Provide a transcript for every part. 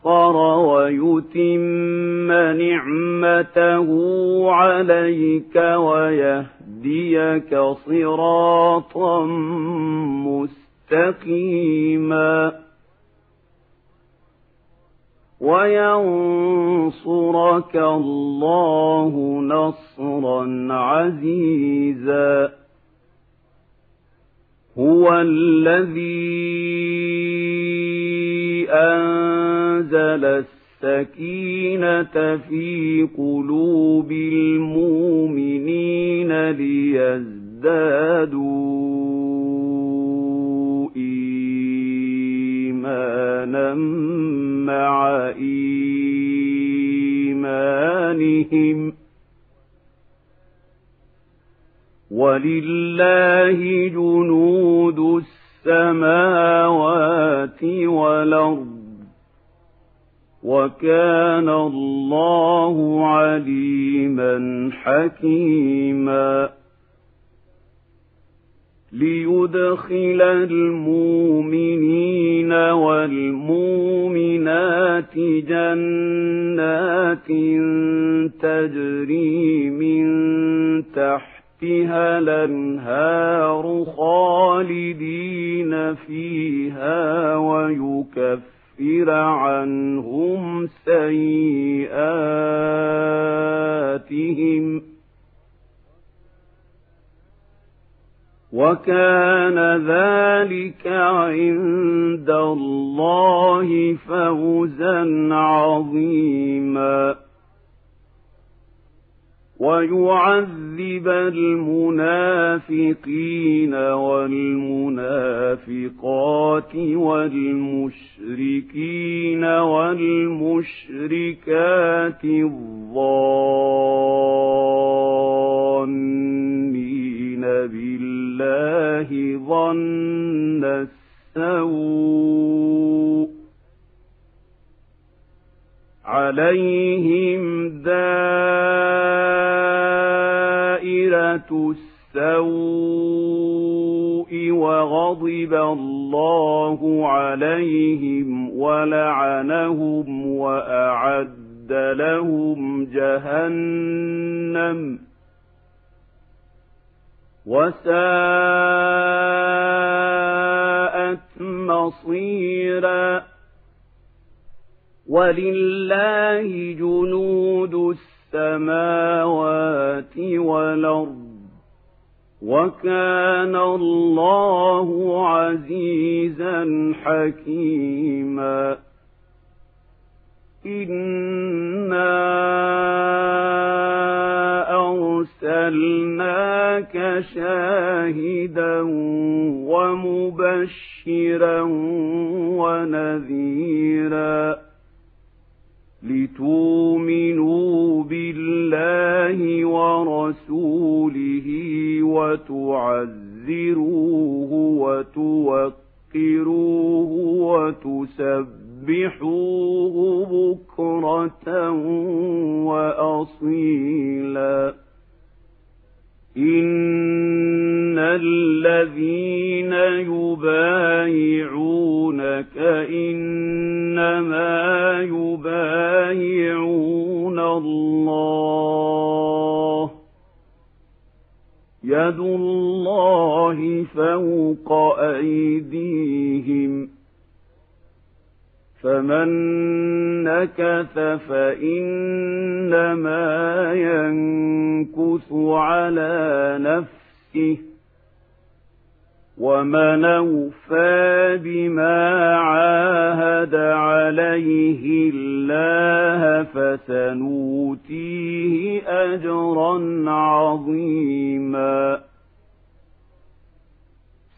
يسخر ويتم نعمته عليك ويهديك صراطا مستقيما. وينصرك الله نصرا عزيزا. هو الذي أنزل السكينة في قلوب المؤمنين ليزدادوا إيمانا مع إيمانهم. ولله جنود السماوات والأرض وكان الله عليما حكيما. ليدخل المؤمنين والمؤمنات جنات تجري من تحتها الأنهار خالدين فيها ويكفر ليكفر عنهم سيئاتهم. وكان ذلك عند الله فوزا عظيما. ويعذب المنافقين والمنافقات والمشركين والمشركات الظانين بالله ظن السوء عليهم السوء وغضب الله عليهم ولعنهم وأعد لهم جهنم وساءت مصيراً ولله جنود السماوات والأرض وكان الله عزيزا حكيما إنا أرسلناك شاهدا ومبشرا ونذيرا لتؤمنوا بالله ورسوله وتعزروه وتوقروه وتسبحوه بكرة وأصيلا. إن الذين يبايعونك إنما يبايعون الله يد الله فوق أيديهم فمن نكث فإنما ينكث على نفسه ومن أوفى بما عاهد عليه الله فسنوتيه أجرا عظيما.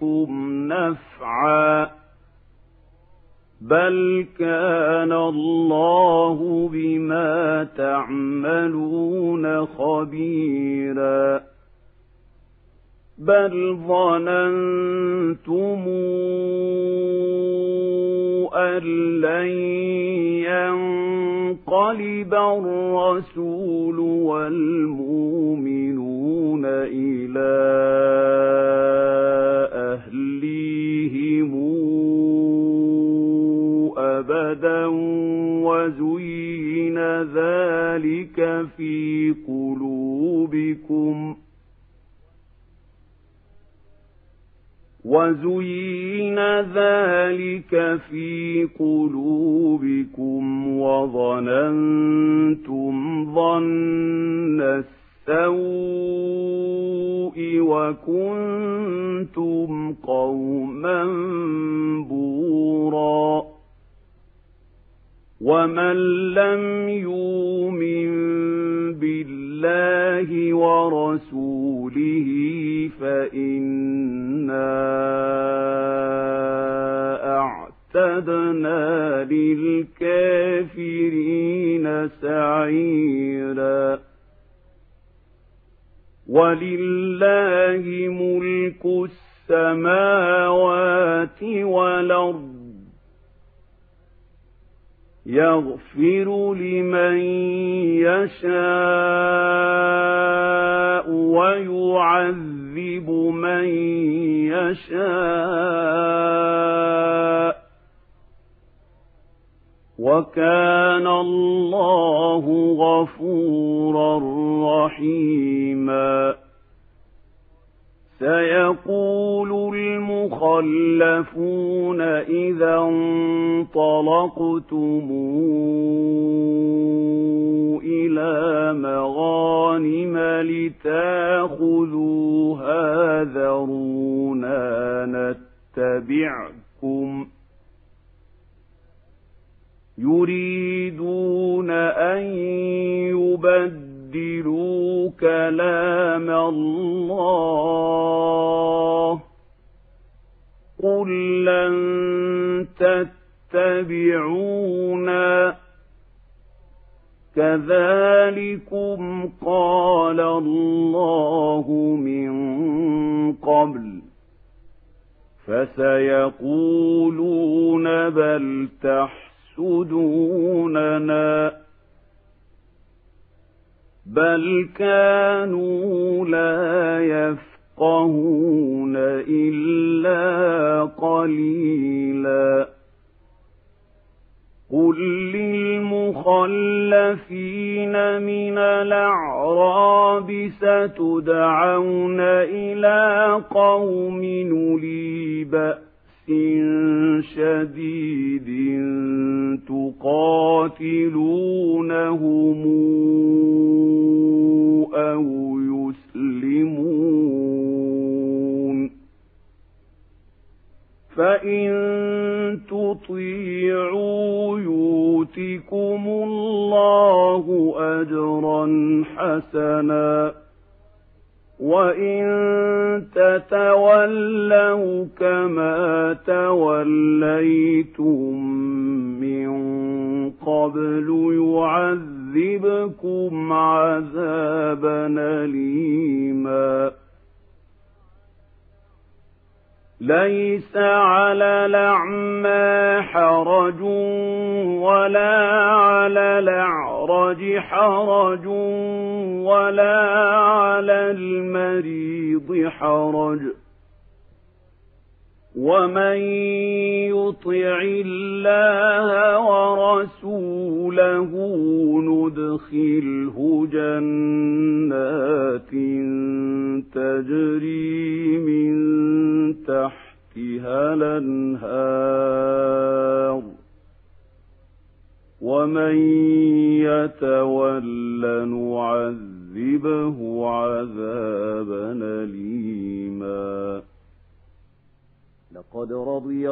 بكم نفعا بل كان الله بما تعملون خبيرا بل ظننتم أن لن ينقلب الرسول والمؤمنون إلى أهليهم أبدا وزين ذلك في قلوبكم وزين ذلك في قلوبكم وظننتم ظن السوء وكنتم قوما بوراً ومن لم يؤمن بالله ورسوله فإنا أعتدنا للكافرين سعيرا ولله ملك السماوات والأرض. يغفر لمن يشاء ويعذب من يشاء. وكان الله غفورا رحيما. سيقول المخلفون إذا انطلقتم إلى مغانم لتأخذوها ذرونا نتبعكم. يريدون أن يبدلوا كلام الله قل لن تتبعونا كذلكم قال الله من قبل فسيقولون بل تحسدوننا بل كانوا لا يفقهون إلا قليلا. قل للمخلفين من الأعراب ستدعون إلى قوم نُلِي بأس شديد تقاتلونهم أو يسلمون فإن تطيعوا لَيْسَ عَلَى الْأَعْمَى حَرَجٌ وَلَا عَلَى الْأَعْرَجِ حَرَجٌ وَلَا عَلَى الْمَرِيضِ حَرَجٌ. ومن يطع الله ورسوله ندخله جنات تجري من تحتها الانهار ومن يتول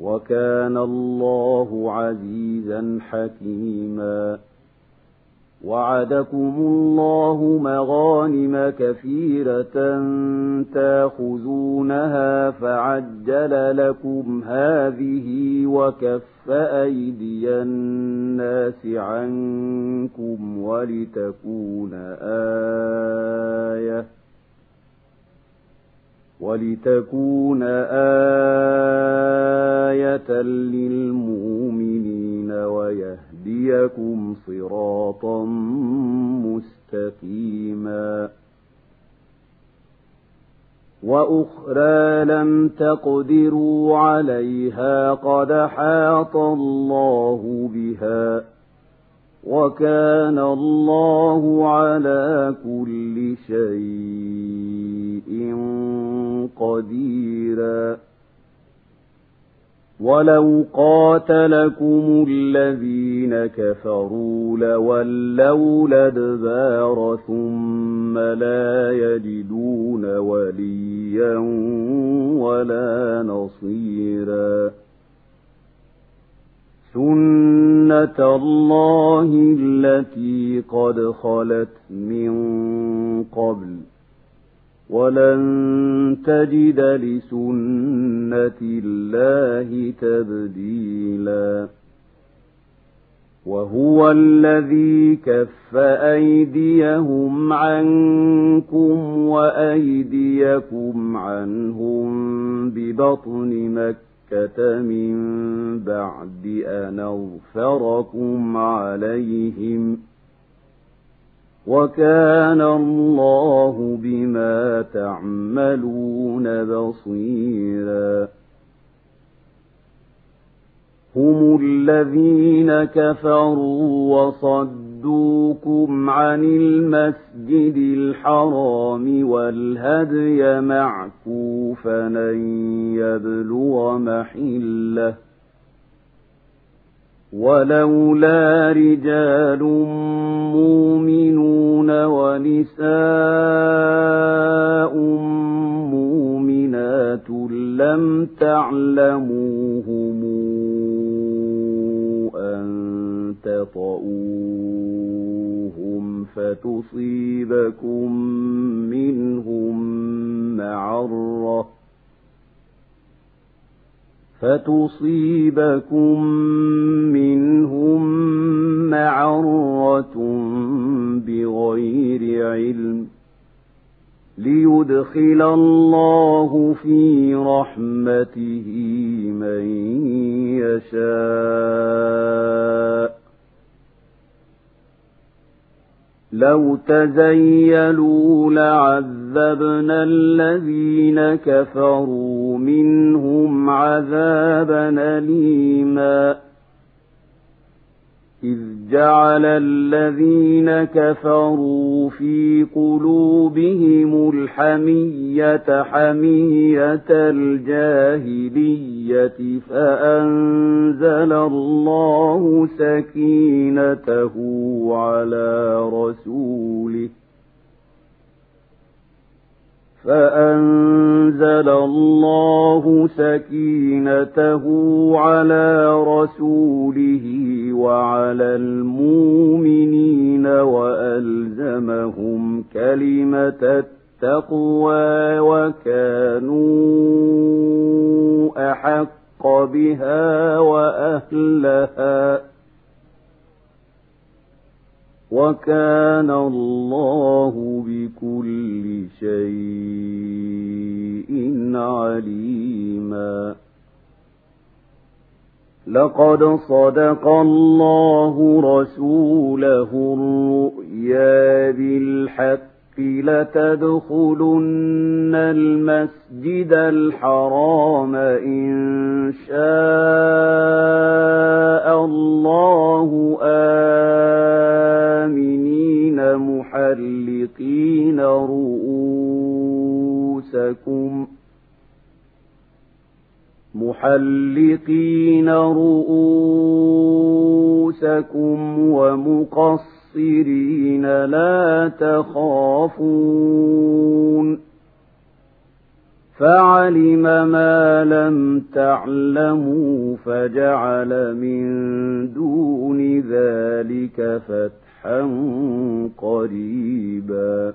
وكان الله عزيزا حكيما. وعدكم الله مغانم كثيرة تأخذونها فعجل لكم هذه وكف أيدي الناس عنكم ولتكون آيةً ولتكون آية للمؤمنين ويهديكم صراطا مستقيما وأخرى لم تقدروا عليها قد حاط الله بها وكان الله على كل شيء قديرا ولو قاتلكم الذين كفروا لولوا الادبار ثم لا يجدون وليا ولا نصيرا سنة الله التي قد خلت من قبل ولن تجد لسنة الله تبديلا. وهو الذي كف أيديهم عنكم وأيديكم عنهم ببطن مكة من بعد أن أغفركم عليهم ۖ وكان الله بما تعملون بصيرا. هم الذين كفروا وصدوكم عن المسجد الحرام والهدي معكوفا أن يبلغ محلة ولولا رجال مؤمنون ونساء مؤمنات لم تعلموهم أن تطؤوهم فتصيبكم منهم معرة فتصيبكم منهم معرة بغير علم ليدخل الله في رحمته من يشاء لو تزيلوا لعذبنا الذين كفروا منهم عذابا أليما إذ جعل الذين كفروا في قلوبهم الحمية حمية الجاهلية فأنزل الله سكينته على رسوله فأنزل الله سكينته على رسوله وعلى المؤمنين وألزمهم كلمة التقوى وكانوا أحق بها وأهلها. وكان الله بكل شيء عليما. لقد صدق الله رسوله الرؤيا بالحق. لتدخلن المسجد الحرام إن شاء الله آمنين محلقين رؤوسكم محلقين رؤوسكم ومقصرين مُبْصِرِينَ لَا تَخَافُونَ فَعَلِمَ مَا لَمْ تَعْلَمُوا فَجَعَلَ مِن دُونِ ذَلِكَ فَتْحًا قَرِيبًا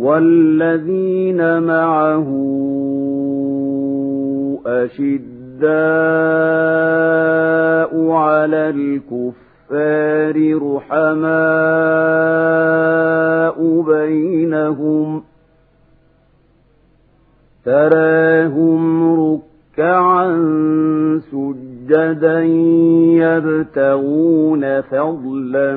والذين معه أشداء على الكفار رحماء بينهم تراهم ركعا سجدا يبتغون فضلا